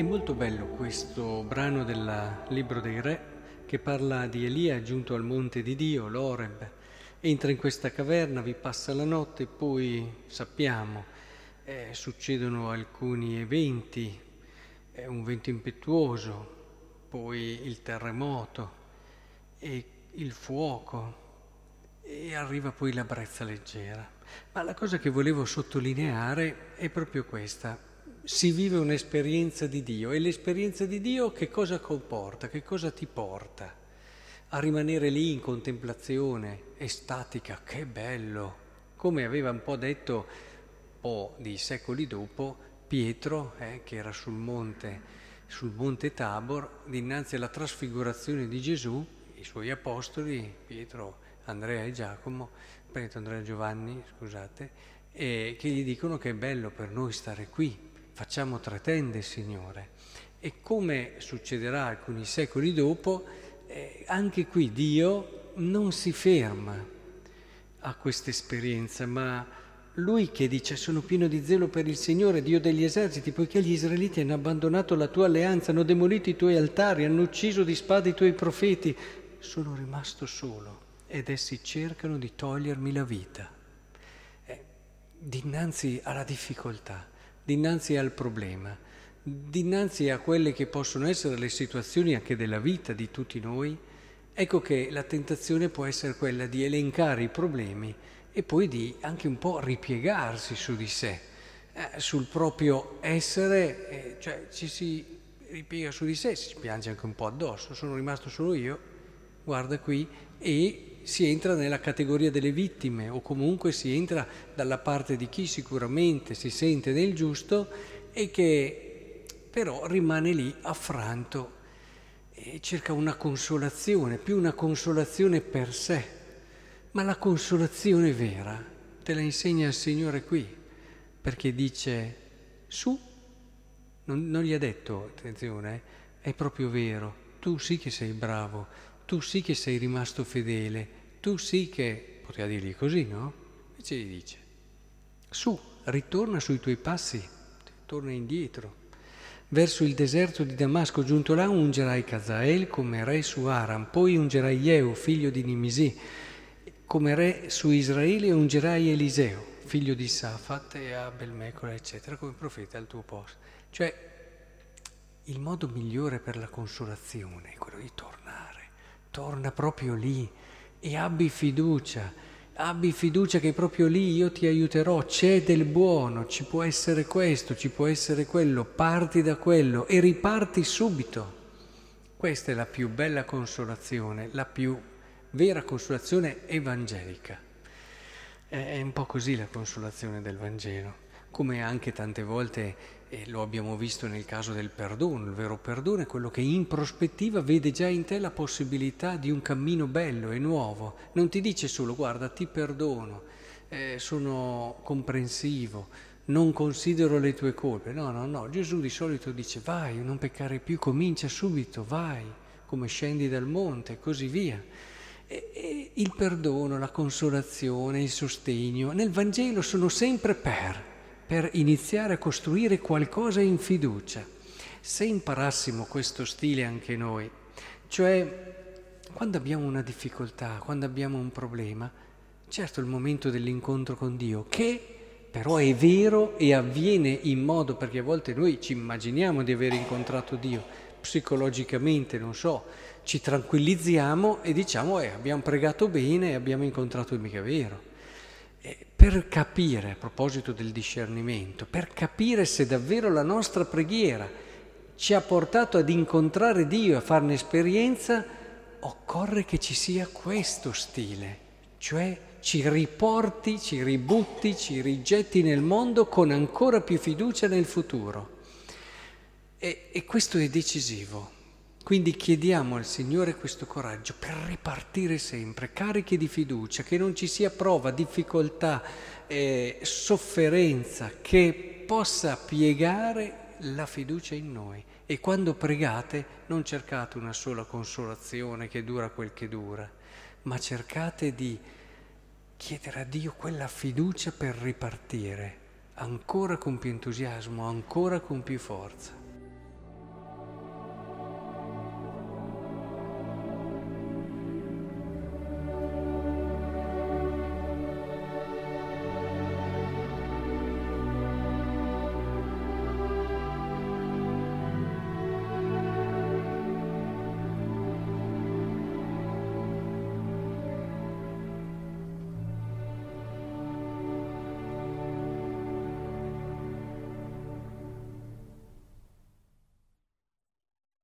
È molto bello questo brano del Libro dei Re che parla di Elia giunto al monte di Dio, l'Oreb. Entra in questa caverna, vi passa la notte, poi sappiamo, eh, succedono alcuni eventi, eh, un vento impetuoso, poi il terremoto e il fuoco e arriva poi la brezza leggera. Ma la cosa che volevo sottolineare è proprio questa si vive un'esperienza di Dio e l'esperienza di Dio che cosa comporta, che cosa ti porta? A rimanere lì in contemplazione estatica, che bello! Come aveva un po' detto, o di secoli dopo, Pietro, eh, che era sul monte, sul monte Tabor, dinanzi alla trasfigurazione di Gesù, i suoi apostoli, Pietro, Andrea e Giacomo, Pietro, Andrea e Giovanni, scusate, eh, che gli dicono che è bello per noi stare qui, facciamo tre tende, Signore. E come succederà alcuni secoli dopo, eh, anche qui Dio non si ferma a questa esperienza, ma lui che dice sono pieno di zelo per il Signore, Dio degli eserciti, poiché gli israeliti hanno abbandonato la tua alleanza, hanno demolito i tuoi altari, hanno ucciso di spada i tuoi profeti, sono rimasto solo ed essi cercano di togliermi la vita. Eh, dinanzi alla difficoltà, dinanzi al problema, dinanzi a quelle che possono essere le situazioni anche della vita di tutti noi, ecco che la tentazione può essere quella di elencare i problemi e poi di anche un po' ripiegarsi su di sé, eh, sul proprio essere, eh, cioè ci si ripiega su di sé, si piange anche un po' addosso, sono rimasto solo io, guarda qui, e si entra nella categoria delle vittime o comunque si entra dalla parte di chi sicuramente si sente nel giusto e che però rimane lì affranto e cerca una consolazione, più una consolazione per sé, ma la consolazione vera te la insegna il Signore qui, perché dice su, non, non gli ha detto, attenzione, eh, è proprio vero, tu sì che sei bravo, tu sì che sei rimasto fedele, tu sì che, poteva dirgli così, no? Invece gli dice, su, ritorna sui tuoi passi, torna indietro. Verso il deserto di Damasco, giunto là, ungerai Cazael come re su Aram, poi ungerai Yeu, figlio di Nimisi, come re su Israele e ungerai Eliseo, figlio di Safat e Abelmecola, eccetera, come profeta al tuo posto. Cioè, il modo migliore per la consolazione è quello di tornare, torna proprio lì, e abbi fiducia, abbi fiducia che proprio lì io ti aiuterò, c'è del buono, ci può essere questo, ci può essere quello, parti da quello e riparti subito. Questa è la più bella consolazione, la più vera consolazione evangelica. È un po' così la consolazione del Vangelo come anche tante volte eh, lo abbiamo visto nel caso del perdono. Il vero perdono è quello che in prospettiva vede già in te la possibilità di un cammino bello e nuovo. Non ti dice solo guarda ti perdono, eh, sono comprensivo, non considero le tue colpe. No, no, no. Gesù di solito dice vai, non peccare più, comincia subito, vai, come scendi dal monte e così via. E, e il perdono, la consolazione, il sostegno nel Vangelo sono sempre per per iniziare a costruire qualcosa in fiducia. Se imparassimo questo stile anche noi, cioè quando abbiamo una difficoltà, quando abbiamo un problema, certo il momento dell'incontro con Dio, che però è vero e avviene in modo, perché a volte noi ci immaginiamo di aver incontrato Dio, psicologicamente, non so, ci tranquillizziamo e diciamo eh, abbiamo pregato bene e abbiamo incontrato il mica vero per capire, a proposito del discernimento, per capire se davvero la nostra preghiera ci ha portato ad incontrare Dio, a farne esperienza, occorre che ci sia questo stile, cioè ci riporti, ci ributti, ci rigetti nel mondo con ancora più fiducia nel futuro. E, e questo è decisivo. Quindi chiediamo al Signore questo coraggio per ripartire sempre, carichi di fiducia, che non ci sia prova, difficoltà, eh, sofferenza che possa piegare la fiducia in noi. E quando pregate non cercate una sola consolazione che dura quel che dura, ma cercate di chiedere a Dio quella fiducia per ripartire ancora con più entusiasmo, ancora con più forza.